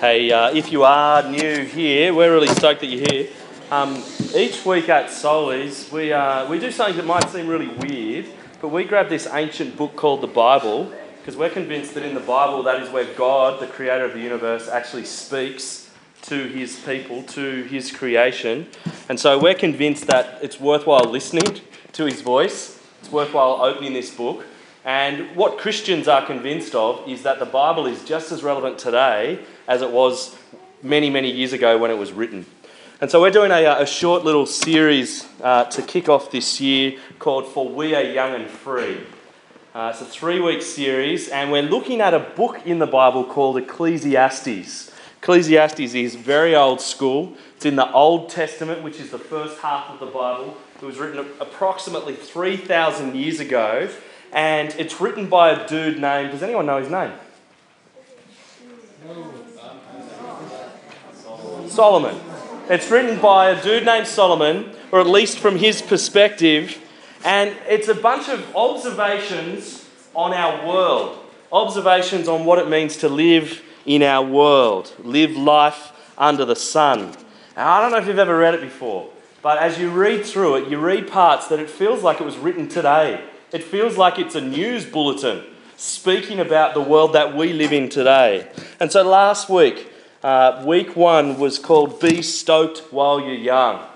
Hey, uh, if you are new here, we're really stoked that you're here. Um, each week at Soulies, we, uh, we do something that might seem really weird, but we grab this ancient book called the Bible because we're convinced that in the Bible, that is where God, the creator of the universe, actually speaks to his people, to his creation. And so we're convinced that it's worthwhile listening to his voice, it's worthwhile opening this book. And what Christians are convinced of is that the Bible is just as relevant today as it was many, many years ago when it was written. And so we're doing a, a short little series uh, to kick off this year called For We Are Young and Free. Uh, it's a three week series, and we're looking at a book in the Bible called Ecclesiastes. Ecclesiastes is very old school. It's in the Old Testament, which is the first half of the Bible. It was written approximately 3,000 years ago, and it's written by a dude named, does anyone know his name? Solomon. It's written by a dude named Solomon, or at least from his perspective, and it's a bunch of observations on our world, observations on what it means to live in our world, live life under the sun. Now, I don't know if you've ever read it before, but as you read through it, you read parts that it feels like it was written today. It feels like it's a news bulletin speaking about the world that we live in today. And so last week, uh, week one was called Be Stoked While You're Young.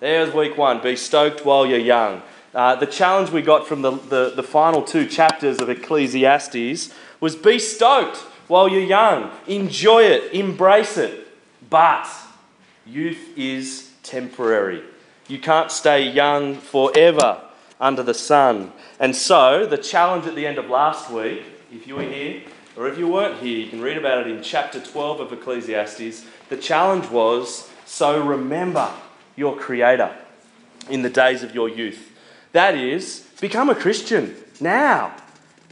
There's week one, Be Stoked While You're Young. Uh, the challenge we got from the, the, the final two chapters of Ecclesiastes was Be stoked while you're young, enjoy it, embrace it. But youth is temporary. You can't stay young forever under the sun. And so, the challenge at the end of last week, if you were here or if you weren't here, you can read about it in chapter 12 of Ecclesiastes. The challenge was so remember your Creator in the days of your youth. That is, become a Christian now.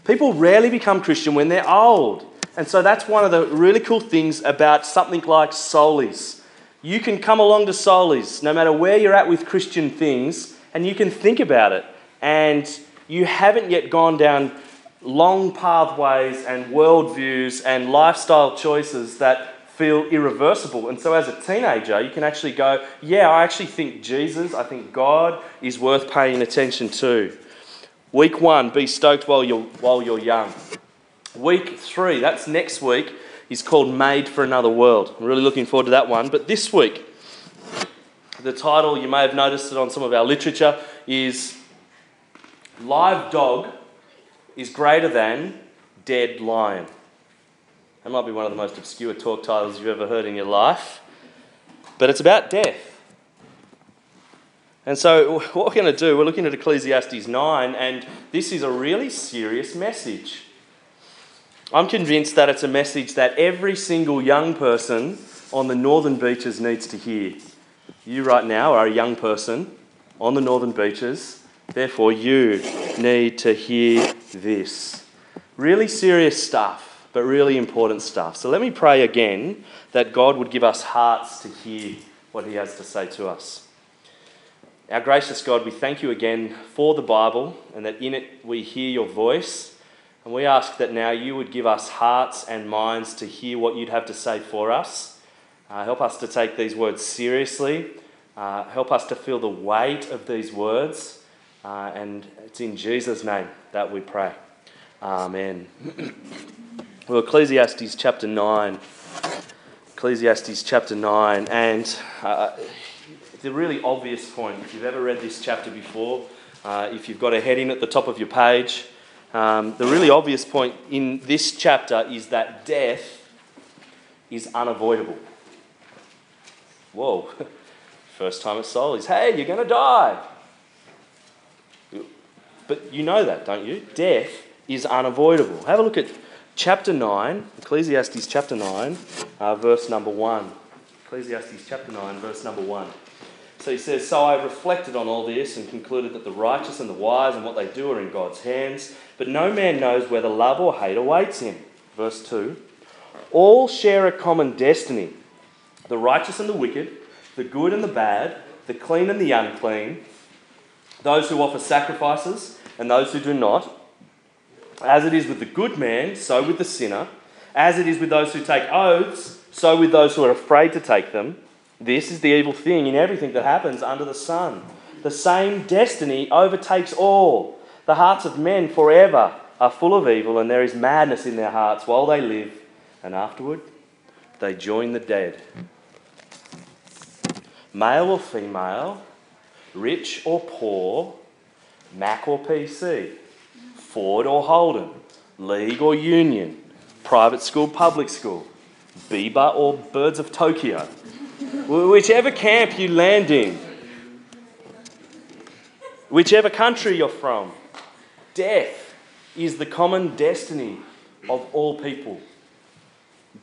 People rarely become Christian when they're old. And so that's one of the really cool things about something like Soulies. You can come along to Soulies, no matter where you're at with Christian things, and you can think about it. And you haven't yet gone down long pathways and worldviews and lifestyle choices that feel irreversible. And so, as a teenager, you can actually go, Yeah, I actually think Jesus, I think God is worth paying attention to. Week one, be stoked while you're, while you're young. Week three, that's next week, is called Made for Another World. I'm really looking forward to that one. But this week, the title, you may have noticed it on some of our literature, is Live Dog is Greater Than Dead Lion. That might be one of the most obscure talk titles you've ever heard in your life. But it's about death. And so, what we're going to do, we're looking at Ecclesiastes 9, and this is a really serious message. I'm convinced that it's a message that every single young person on the northern beaches needs to hear. You, right now, are a young person on the northern beaches, therefore, you need to hear this. Really serious stuff but really important stuff. So let me pray again that God would give us hearts to hear what He has to say to us. Our gracious God, we thank you again for the Bible and that in it we hear your voice. And we ask that now you would give us hearts and minds to hear what you'd have to say for us. Uh, help us to take these words seriously. Uh, help us to feel the weight of these words. Uh, and it's in Jesus' name that we pray. Amen. Well, Ecclesiastes chapter 9. Ecclesiastes chapter 9. And uh, the really obvious point, if you've ever read this chapter before, uh, if you've got a heading at the top of your page, um, the really obvious point in this chapter is that death is unavoidable. Whoa, first time at Soulies, hey, you're going to die. But you know that, don't you? Death is unavoidable. Have a look at chapter 9, Ecclesiastes chapter 9, uh, verse number 1. Ecclesiastes chapter 9, verse number 1. So he says, So I reflected on all this and concluded that the righteous and the wise and what they do are in God's hands, but no man knows whether love or hate awaits him. Verse 2 All share a common destiny the righteous and the wicked, the good and the bad, the clean and the unclean, those who offer sacrifices and those who do not as it is with the good man, so with the sinner. As it is with those who take oaths, So with those who are afraid to take them. This is the evil thing in everything that happens under the sun. The same destiny overtakes all. The hearts of men forever are full of evil, and there is madness in their hearts while they live, and afterward they join the dead. Male or female, rich or poor, Mac or PC, Ford or Holden, league or union, private school, public school, Bieber or Birds of Tokyo. Whichever camp you land in, whichever country you're from, death is the common destiny of all people.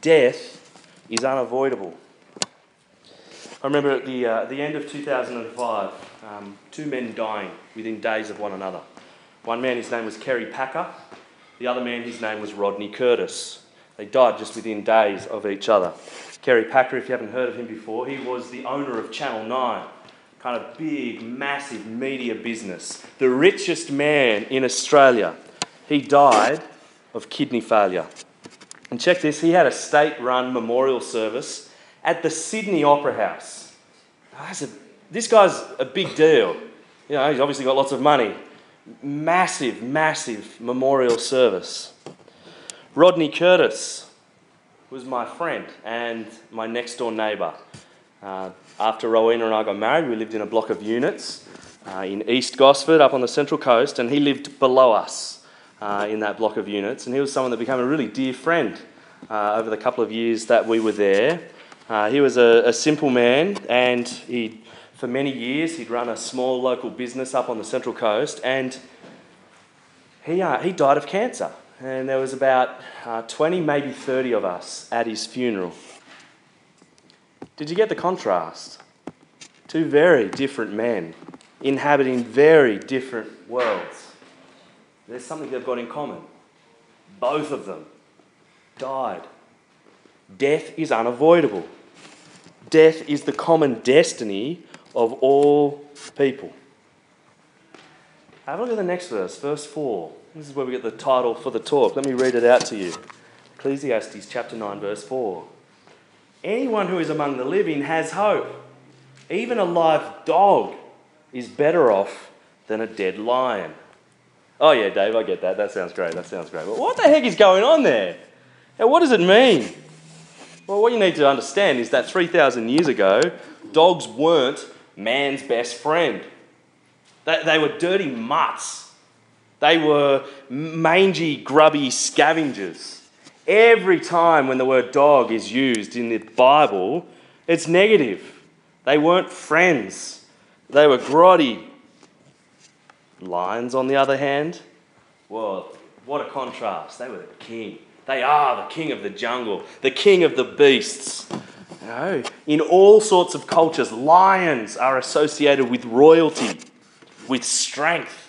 Death is unavoidable. I remember at the, uh, the end of 2005, um, two men dying within days of one another. One man, his name was Kerry Packer. The other man, his name was Rodney Curtis. They died just within days of each other. Kerry Packer, if you haven't heard of him before, he was the owner of Channel 9, kind of big, massive media business, the richest man in Australia. He died of kidney failure. And check this he had a state run memorial service at the Sydney Opera House. That's A, this guy's a big deal. You know, he's obviously got lots of money. Massive, massive memorial service. Rodney Curtis was my friend and my next door neighbour. Uh, after Rowena and I got married, we lived in a block of units uh, in East Gosford up on the Central Coast, and he lived below us uh, in that block of units. And he was someone that became a really dear friend uh, over the couple of years that we were there. Uh, he was a, a simple man, and he, for many years, he'd run a small local business up on the Central Coast, and he, uh, he died of cancer and there was about uh, 20, maybe 30 of us at his funeral. Did you get the contrast? Two very different men inhabiting very different worlds. There's something they've got in common. Both of them died. Death is unavoidable. Death is the common destiny of all people. Have a look at the next verse, verse 4. This is where we get the title for the talk. Let me read it out to you Ecclesiastes chapter 9, verse 4. Anyone who is among the living has hope. Even a live dog is better off than a dead lion. Oh, yeah, Dave, I get that. That sounds great. That sounds great. But what the heck is going on there? Now, what does it mean? Well, what you need to understand is that 3,000 years ago, dogs weren't man's best friend. They, they were dirty mutts they were mangy, grubby scavengers. Every time when the word dog is used in the Bible, it's negative. They weren't friends, they were grotty. Lions, on the other hand, well, what a contrast. They were the king. They are the king of the jungle, the king of the beasts. Know, in all sorts of cultures, lions are associated with royalty, with strength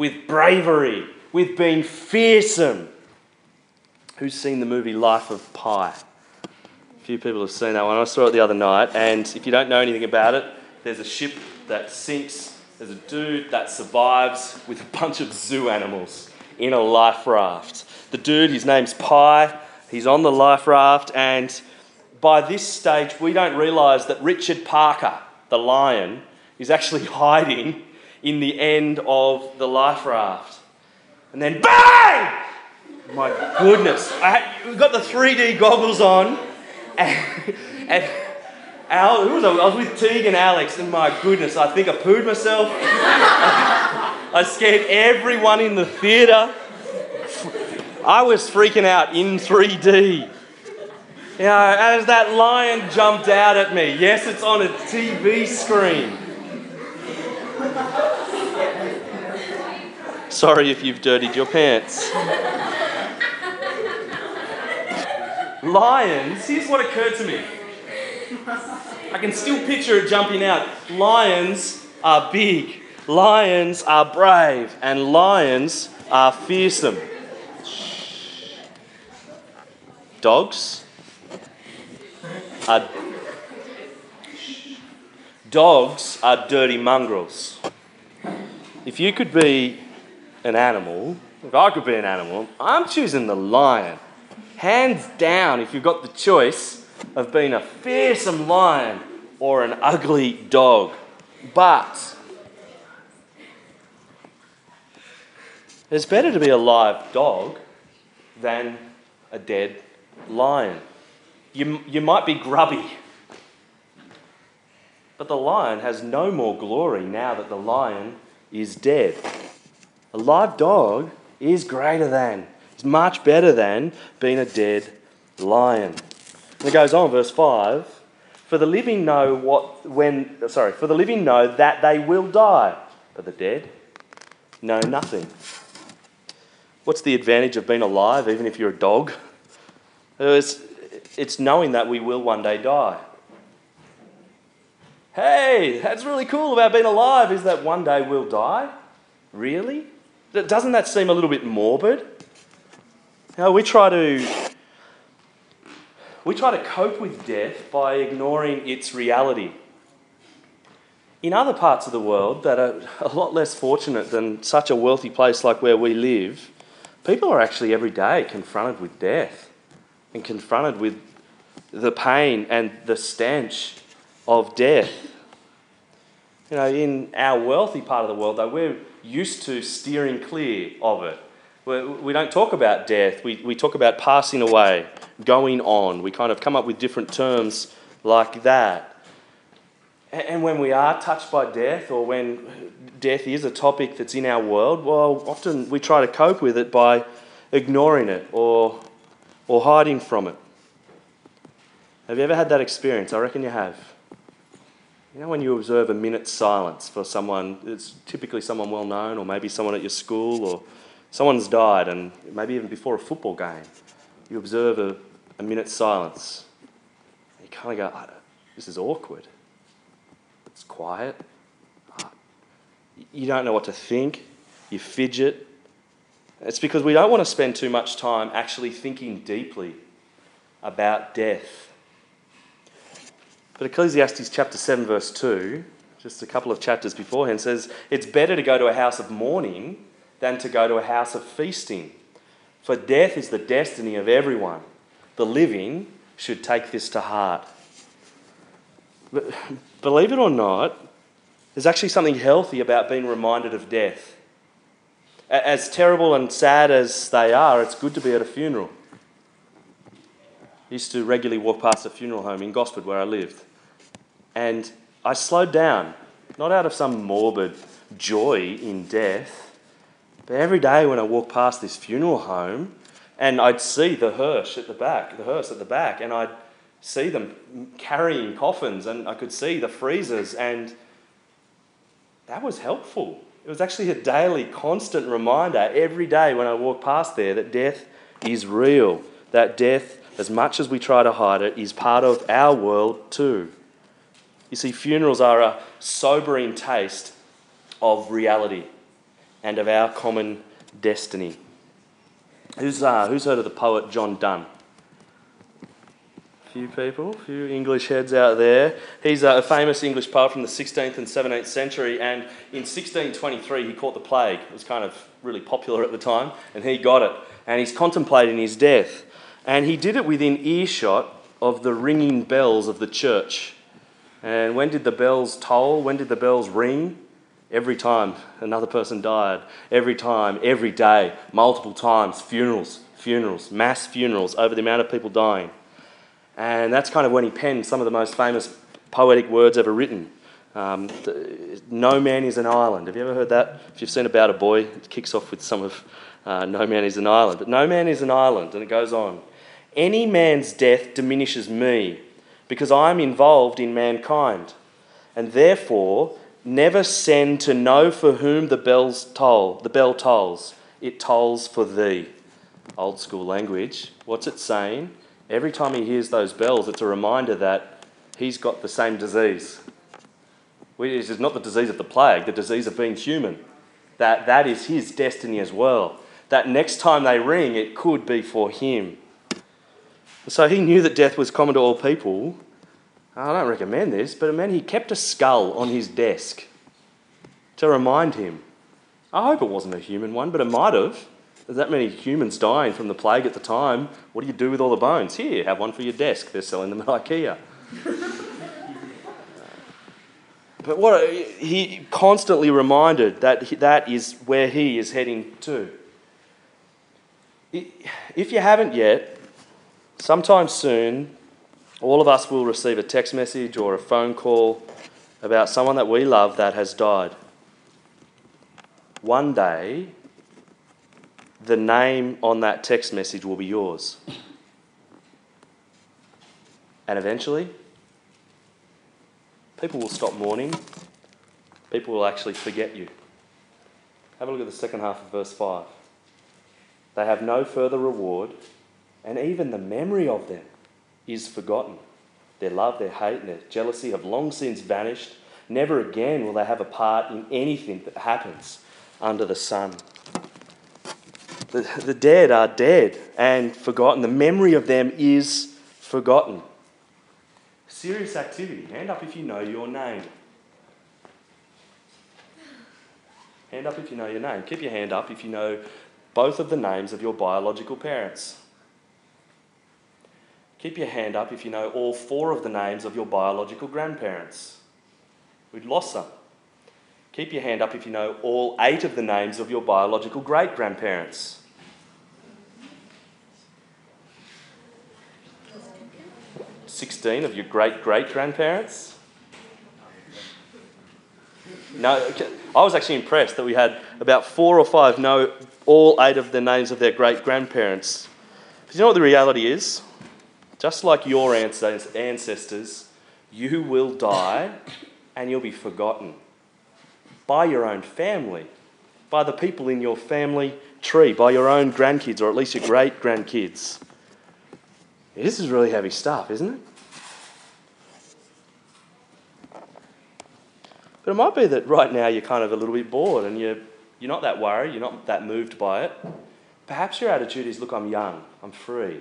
with bravery, with being fearsome. Who's seen the movie Life of Pi? A few people have seen that one. I saw it the other night, and if you don't know anything about it, there's a ship that sinks, there's a dude that survives with a bunch of zoo animals in a life raft. The dude, his name's Pi, he's on the life raft, and by this stage, we don't realise that Richard Parker, the lion, is actually hiding in the end of the life raft. And then bang! My goodness. I we got the 3D goggles on. And, and Al, who was I? I was with Teague and Alex, and my goodness, I think I pooed myself. I scared everyone in the theatre. I was freaking out in 3D. You know, as that lion jumped out at me, yes, it's on a TV screen. Sorry if you've dirtied your pants. Lions, here's what occurred to me. I can still picture it jumping out. Lions are big, lions are brave, and lions are fearsome. Dogs are dogs are dirty mongrels. If you could be an animal, if I could be an animal, I'm choosing the lion. Hands down, if you've got the choice, of being a fearsome lion or an ugly dog. But it's better to be a live dog than a dead lion. You, you might be grubby, but the lion has no more glory now that the lion is dead. A live dog is greater than, is much better than being a dead lion. And it goes on, verse 5 For the living know what, when, sorry, for the living know that they will die, but the dead know nothing. What's the advantage of being alive, even if you're a dog? It's, it's knowing that we will one day die. Hey, that's really cool about being alive, is that one day we'll die? Really? Doesn't that seem a little bit morbid? Know, we try to we try to cope with death by ignoring its reality. In other parts of the world that are a lot less fortunate than such a wealthy place like where we live, people are actually every day confronted with death and confronted with the pain and the stench of death. You know, in our wealthy part of the world, though, we're used to steering clear of it. We don't talk about death, we, we talk about passing away, going on. We kind of come up with different terms like that. And when we are touched by death, or when death is a topic that's in our world, well, often we try to cope with it by ignoring it or, or hiding from it. Have you ever had that experience? I reckon you have. You know, when you observe a minute's silence for someone, it's typically someone well known, or maybe someone at your school, or someone's died, and maybe even before a football game, you observe a, a minute's silence. And you kind of go, this is awkward. It's quiet. Ah, you don't know what to think. You fidget. It's because we don't want to spend too much time actually thinking deeply about death but Ecclesiastes chapter 7, verse 2, just a couple of chapters beforehand, says, It's better to go to a house of mourning than to go to a house of feasting. For death is the destiny of everyone. The living should take this to heart. But believe it or not, there's actually something healthy about being reminded of death. As terrible and sad as they are, it's good to be at a funeral. I used to regularly walk past a funeral home in Gosford where I lived. And I slowed down, not out of some morbid joy in death, but every day when I walked past this funeral home, and I'd see the hearse at the back, the hearse at the back, and I'd see them carrying coffins, and I could see the freezers, and that was helpful. It was actually a daily, constant reminder every day when I walked past there that death is real, that death, as much as we try to hide it, is part of our world too. You see, funerals are a sobering taste of reality and of our common destiny. Who's, uh, who's heard of the poet John Donne? Few people, few English heads out there. He's uh, a famous English poet from the 16th and 17th century, and in 1623 he caught the plague. It was kind of really popular at the time, and he got it. And he's contemplating his death. And he did it within earshot of the ringing bells of the church. And when did the bells toll? When did the bells ring? Every time another person died. Every time, every day, multiple times, funerals, funerals, mass funerals over the amount of people dying. And that's kind of when he penned some of the most famous poetic words ever written. Um, the, no man is an island. Have you ever heard that? If you've seen About a Boy, it kicks off with some of uh, No man is an island. But no man is an island, and it goes on. Any man's death diminishes me because I am involved in mankind, and therefore never send to know for whom the bells toll. The bell tolls. It tolls for thee. Old school language. What's it saying? Every time he hears those bells, it's a reminder that he's got the same disease. It is not the disease of the plague, the disease of being human. That that is his destiny as well. That next time they ring, it could be for him. So he knew that death was common to all people. I don't recommend this, but man, he kept a skull on his desk to remind him. I hope it wasn't a human one, but it might have. That many humans dying from the plague at the time. What do you do with all the bones? Here, have one for your desk. They're selling them at IKEA. Uh, but what he constantly reminded that that is where he is heading to. If you haven't yet, sometime soon, all of us will receive a text message or a phone call about someone that we love that has died. One day, the name on that text message will be yours. And eventually, people will stop mourning. People will actually forget you. Have a look at the second half of verse 5. They have no further reward, and even the memory of them is forgotten. Their love, their hate, and their jealousy have long since vanished. Never again will they have a part in anything that happens under the sun. The, the dead are dead and forgotten. The memory of them is forgotten. Serious activity. Hand up if you know your name. Hand up if you know your name. Keep your hand up if you know both of the names of your biological parents. Keep your hand up if you know all four of the names of your biological grandparents. We'd lost some. Keep your hand up if you know all eight of the names of your biological great grandparents. 16 of your great great grandparents? No, I was actually impressed that we had about four or five know all eight of the names of their great grandparents. Because you know what the reality is? Just like your ancestors, you will die and you'll be forgotten by your own family, by the people in your family tree, by your own grandkids, or at least your great grandkids. This is really heavy stuff, isn't it? But it might be that right now you're kind of a little bit bored and you're, you're not that worried, you're not that moved by it. Perhaps your attitude is look, I'm young, I'm free.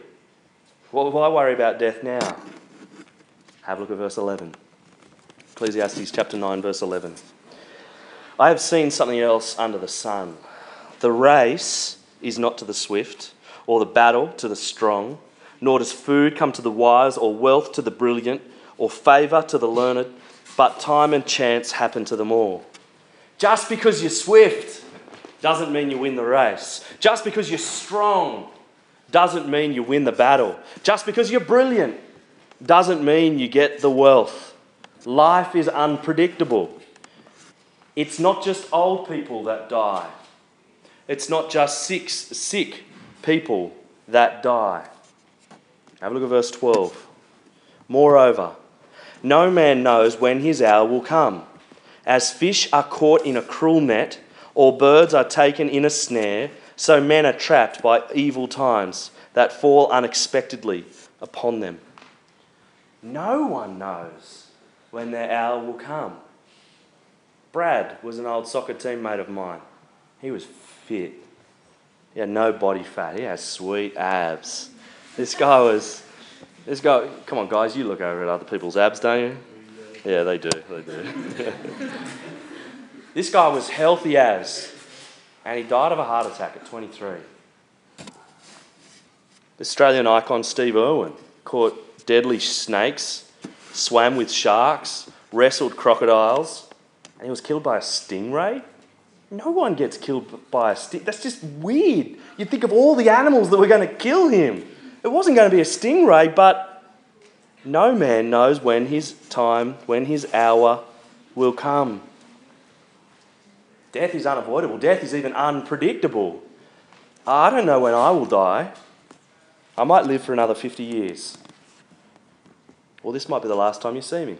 Well, why worry about death now? Have a look at verse 11. Ecclesiastes chapter 9, verse 11. I have seen something else under the sun. The race is not to the swift, or the battle to the strong, nor does food come to the wise, or wealth to the brilliant, or favour to the learned but time and chance happen to them all. Just because you're swift doesn't mean you win the race. Just because you're strong doesn't mean you win the battle. Just because you're brilliant doesn't mean you get the wealth. Life is unpredictable. It's not just old people that die. It's not just sick, sick people that die. Have a look at verse 12. Moreover, no man knows when his hour will come. As fish are caught in a cruel net, or birds are taken in a snare, so men are trapped by evil times that fall unexpectedly upon them. No one knows when their hour will come. Brad was an old soccer teammate of mine. He was fit. He had no body fat. He had sweet abs. This guy was this guy, come on, guys, you look over at other people's abs, don't you? Yeah, they do. They do. this guy was healthy as, and he died of a heart attack at 23. Australian icon Steve Irwin caught deadly snakes, swam with sharks, wrestled crocodiles, and he was killed by a stingray. No one gets killed by a sting. That's just weird. You'd think of all the animals that were going to kill him. It wasn't going to be a stingray, but no man knows when his time, when his hour will come. Death is unavoidable. Death is even unpredictable. I don't know when I will die. I might live for another 50 years. Or this might be the last time you see me.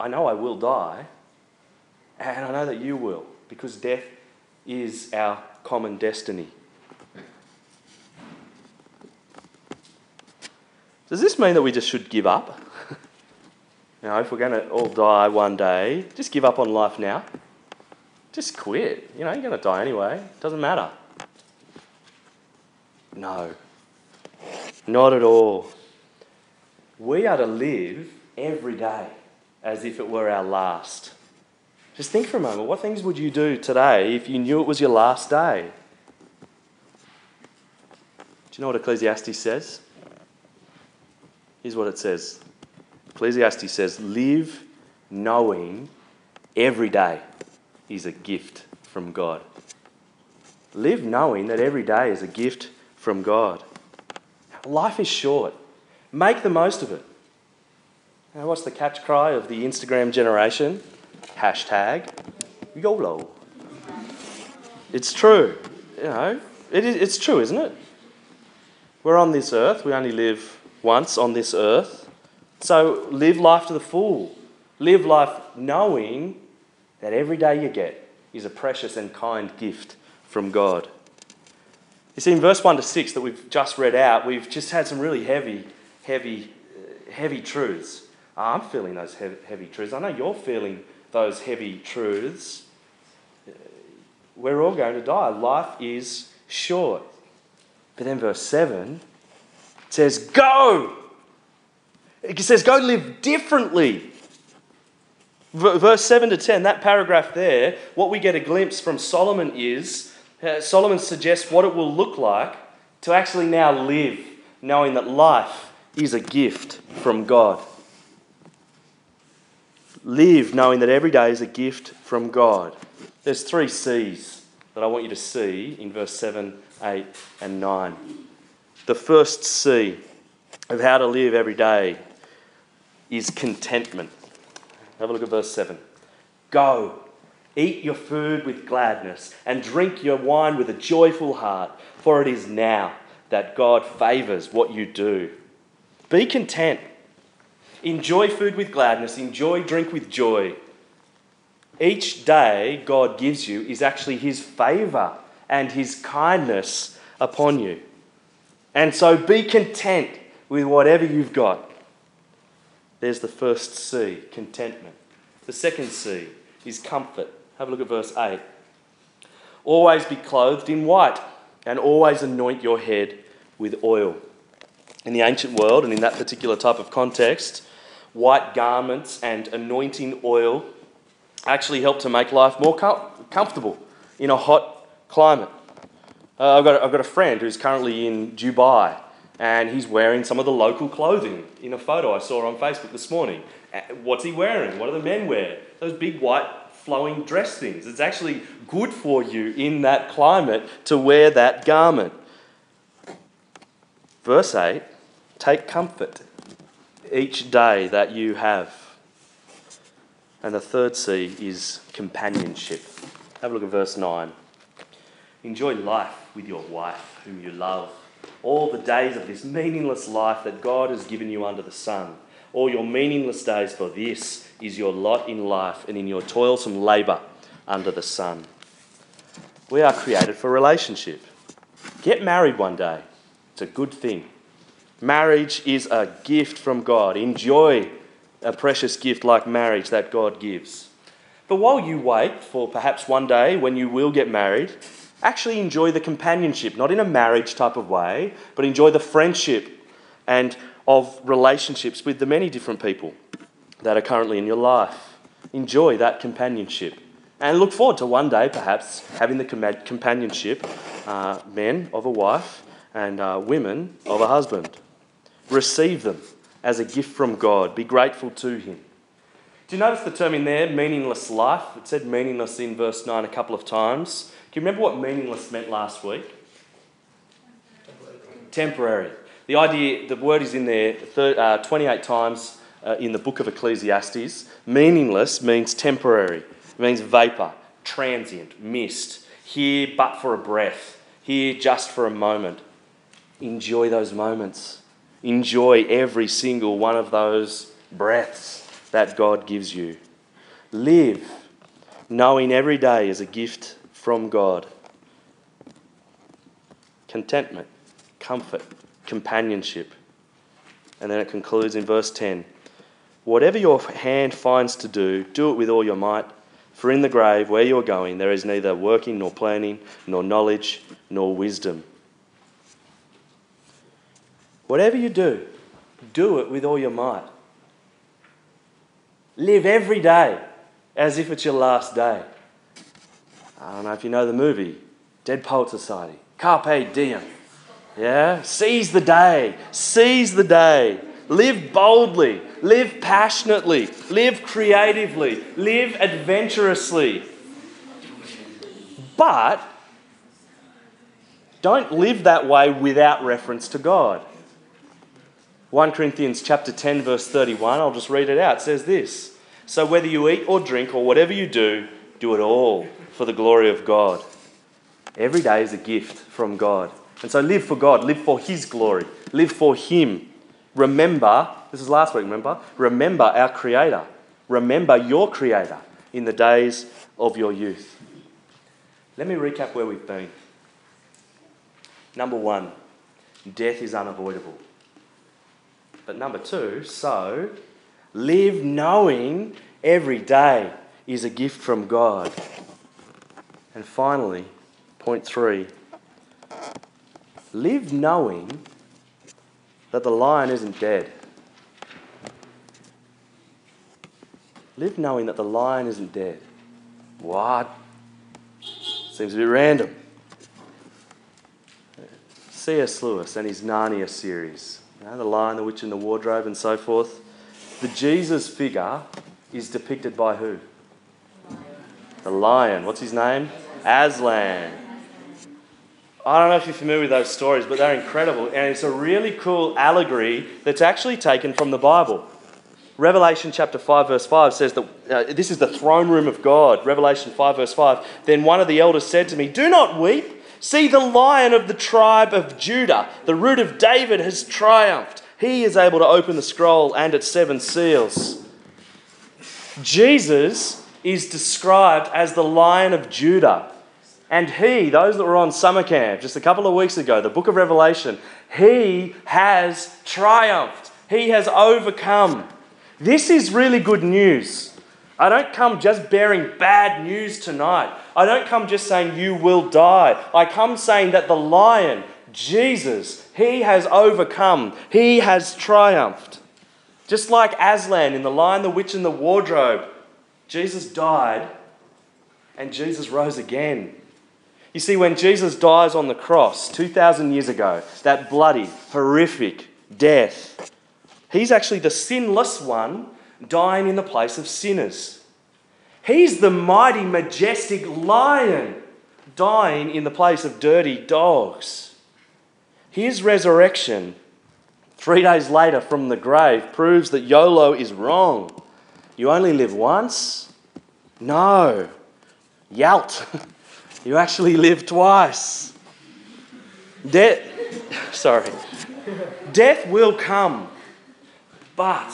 I know I will die, and I know that you will, because death is our common destiny. Does this mean that we just should give up? you know, if we're going to all die one day, just give up on life now. Just quit. You know, you're going to die anyway. It doesn't matter. No. Not at all. We are to live every day as if it were our last. Just think for a moment. What things would you do today if you knew it was your last day? Do you know what Ecclesiastes says? Here's what it says Ecclesiastes says, Live knowing every day is a gift from God. Live knowing that every day is a gift from God. Life is short. Make the most of it. Now, what's the catch cry of the Instagram generation? Hashtag YOLO. It's true. You know, it is, it's true, isn't it? We're on this earth. We only live once on this earth. So live life to the full. Live life knowing that every day you get is a precious and kind gift from God. You see, in verse 1 to 6 that we've just read out, we've just had some really heavy, heavy, uh, heavy truths. I'm feeling those heavy truths. I know you're feeling those heavy truths. We're all going to die. Life is short. But then verse 7 says, Go! It says, Go live differently. Verse 7 to 10, that paragraph there, what we get a glimpse from Solomon is uh, Solomon suggests what it will look like to actually now live, knowing that life is a gift from God. Live knowing that every day is a gift from God. There's three C's that I want you to see in verse 7, 8, and 9. The first C of how to live every day is contentment. Have a look at verse 7. Go, eat your food with gladness, and drink your wine with a joyful heart, for it is now that God favours what you do. Be content. Enjoy food with gladness, enjoy drink with joy. Each day God gives you is actually His favour and His kindness upon you. And so be content with whatever you've got. There's the first C, contentment. The second C is comfort. Have a look at verse 8. Always be clothed in white, and always anoint your head with oil. In the ancient world, and in that particular type of context, white garments and anointing oil actually help to make life more com- comfortable in a hot climate. Uh, I've, got, I've got a friend who's currently in Dubai and he's wearing some of the local clothing in a photo I saw on Facebook this morning. Uh, what's he wearing? What do the men wear? Those big white flowing dress things. It's actually good for you in that climate to wear that garment. Verse 8 Take comfort each day that you have. And the third C is companionship. Have a look at verse 9. Enjoy life with your wife, whom you love all the days of this meaningless life that God has given you under the sun. All your meaningless days, for this is your lot in life and in your toilsome labour under the sun. We are created for relationship. Get married one day, it's a good thing. Marriage is a gift from God. Enjoy a precious gift like marriage that God gives. But while you wait for perhaps one day when you will get married, actually enjoy the companionship, not in a marriage type of way, but enjoy the friendship and of relationships with the many different people that are currently in your life. Enjoy that companionship. And look forward to one day perhaps having the companionship, uh, men of a wife and uh, women of a husband. Receive them as a gift from God. Be grateful to Him. Do you notice the term in there, meaningless life? It said meaningless in verse 9 a couple of times. Do you remember what meaningless meant last week? Temporary. The idea, the word is in there uh, 28 times uh, in the book of Ecclesiastes. Meaningless means temporary, it means vapour, transient, mist. Here but for a breath, here just for a moment. Enjoy those moments. Enjoy every single one of those breaths that God gives you. Live knowing every day is a gift from God. Contentment, comfort, companionship. And then it concludes in verse 10 Whatever your hand finds to do, do it with all your might. For in the grave where you are going, there is neither working, nor planning, nor knowledge, nor wisdom. Whatever you do, do it with all your might. Live every day as if it's your last day. I don't know if you know the movie, Dead Poet Society. Carpe diem. Yeah? Seize the day. Seize the day. Live boldly. Live passionately. Live creatively. Live adventurously. But don't live that way without reference to God. 1 Corinthians chapter 10 verse 31, I'll just read it out. It says this: So whether you eat or drink or whatever you do, do it all for the glory of God. Every day is a gift from God. And so live for God, live for his glory, live for him. Remember, this is last week, remember? Remember our creator. Remember your creator in the days of your youth. Let me recap where we've been. Number one, death is unavoidable. But number two, so live knowing every day is a gift from God. And finally, point three, live knowing that the lion isn't dead. Live knowing that the lion isn't dead. What? Seems a bit random. C.S. Lewis and his Narnia series, you know, The Lion, the Witch, and the Wardrobe, and so forth. The Jesus figure is depicted by who? The lion. What's his name? Aslan. I don't know if you're familiar with those stories, but they're incredible. And it's a really cool allegory that's actually taken from the Bible. Revelation chapter 5, verse 5 says that uh, this is the throne room of God. Revelation 5, verse 5. Then one of the elders said to me, Do not weep. See, the lion of the tribe of Judah, the root of David, has triumphed. He is able to open the scroll and its seven seals. Jesus is described as the lion of Judah. And he, those that were on summer camp just a couple of weeks ago, the book of Revelation, he has triumphed. He has overcome. This is really good news. I don't come just bearing bad news tonight. I don't come just saying you will die. I come saying that the lion, Jesus, he has overcome, he has triumphed. Just like Aslan in The Lion, the Witch, and the Wardrobe, Jesus died and Jesus rose again. You see, when Jesus dies on the cross 2,000 years ago, that bloody, horrific death, he's actually the sinless one dying in the place of sinners. He's the mighty, majestic lion dying in the place of dirty dogs. His resurrection, three days later from the grave, proves that YOLO is wrong. You only live once? No. Yalt. You actually live twice. Death, sorry. Death will come. But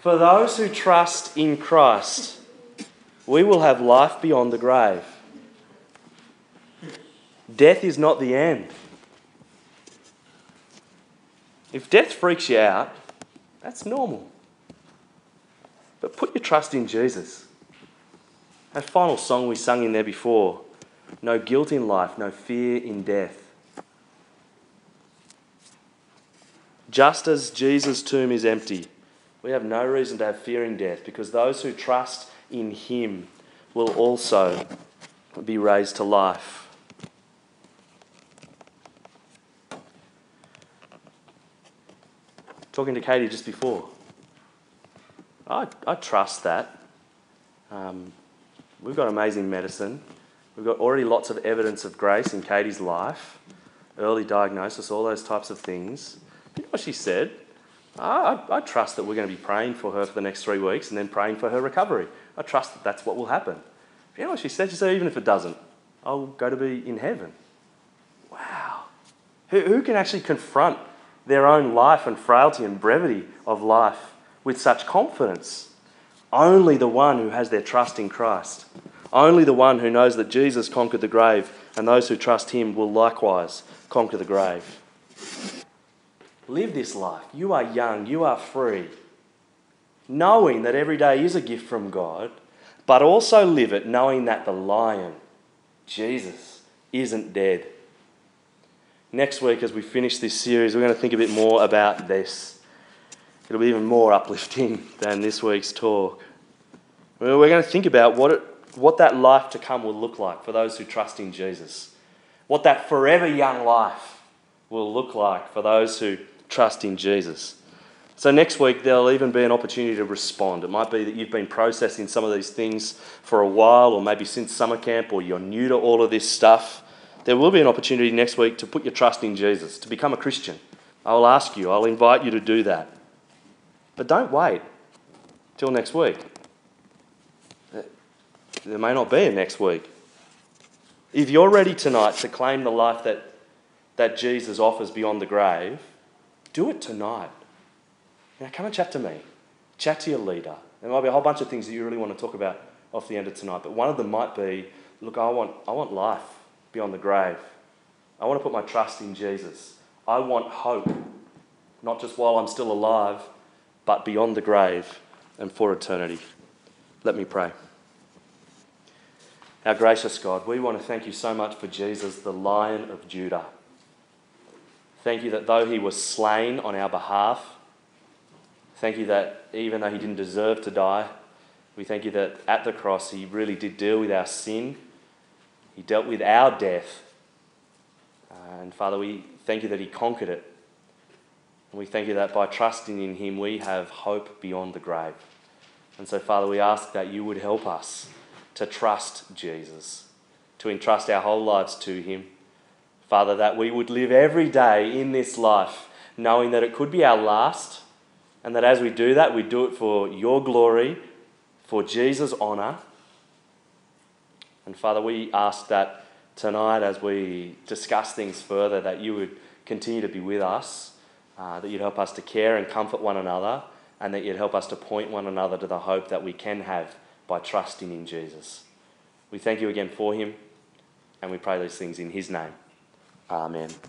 for those who trust in Christ, we will have life beyond the grave. Death is not the end. If death freaks you out, that's normal. But put your trust in Jesus. That final song we sung in there before no guilt in life, no fear in death. Just as Jesus' tomb is empty, we have no reason to have fear in death because those who trust in him will also be raised to life. Talking to Katie just before, I, I trust that. Um, we've got amazing medicine. We've got already lots of evidence of grace in Katie's life, early diagnosis, all those types of things. You know what she said? I, I, I trust that we're going to be praying for her for the next three weeks and then praying for her recovery. I trust that that's what will happen. You know what she said? She said, even if it doesn't, I'll go to be in heaven. Wow. Who, who can actually confront their own life and frailty and brevity of life with such confidence? Only the one who has their trust in Christ. Only the one who knows that Jesus conquered the grave and those who trust him will likewise conquer the grave. Live this life. You are young, you are free, knowing that every day is a gift from God, but also live it knowing that the lion, Jesus, isn't dead. Next week, as we finish this series, we're going to think a bit more about this. It'll be even more uplifting than this week's talk. We're going to think about what, it, what that life to come will look like for those who trust in Jesus. What that forever young life will look like for those who trust in Jesus. So, next week, there'll even be an opportunity to respond. It might be that you've been processing some of these things for a while, or maybe since summer camp, or you're new to all of this stuff. There will be an opportunity next week to put your trust in Jesus, to become a Christian. I'll ask you, I'll invite you to do that. But don't wait till next week. There may not be a next week. If you're ready tonight to claim the life that, that Jesus offers beyond the grave, do it tonight. Now, come and chat to me. Chat to your leader. There might be a whole bunch of things that you really want to talk about off the end of tonight, but one of them might be look, I want, I want life beyond the grave. I want to put my trust in Jesus. I want hope, not just while I'm still alive, but beyond the grave and for eternity. Let me pray. Our gracious God, we want to thank you so much for Jesus, the Lion of Judah. Thank you that though he was slain on our behalf, thank you that even though he didn't deserve to die, we thank you that at the cross he really did deal with our sin. He dealt with our death. And Father, we thank you that he conquered it. And we thank you that by trusting in him, we have hope beyond the grave. And so, Father, we ask that you would help us to trust Jesus, to entrust our whole lives to Him. Father, that we would live every day in this life knowing that it could be our last, and that as we do that, we do it for your glory, for Jesus' honour. And Father, we ask that tonight, as we discuss things further, that you would continue to be with us, uh, that you'd help us to care and comfort one another, and that you'd help us to point one another to the hope that we can have by trusting in Jesus. We thank you again for him, and we pray these things in his name. Amen.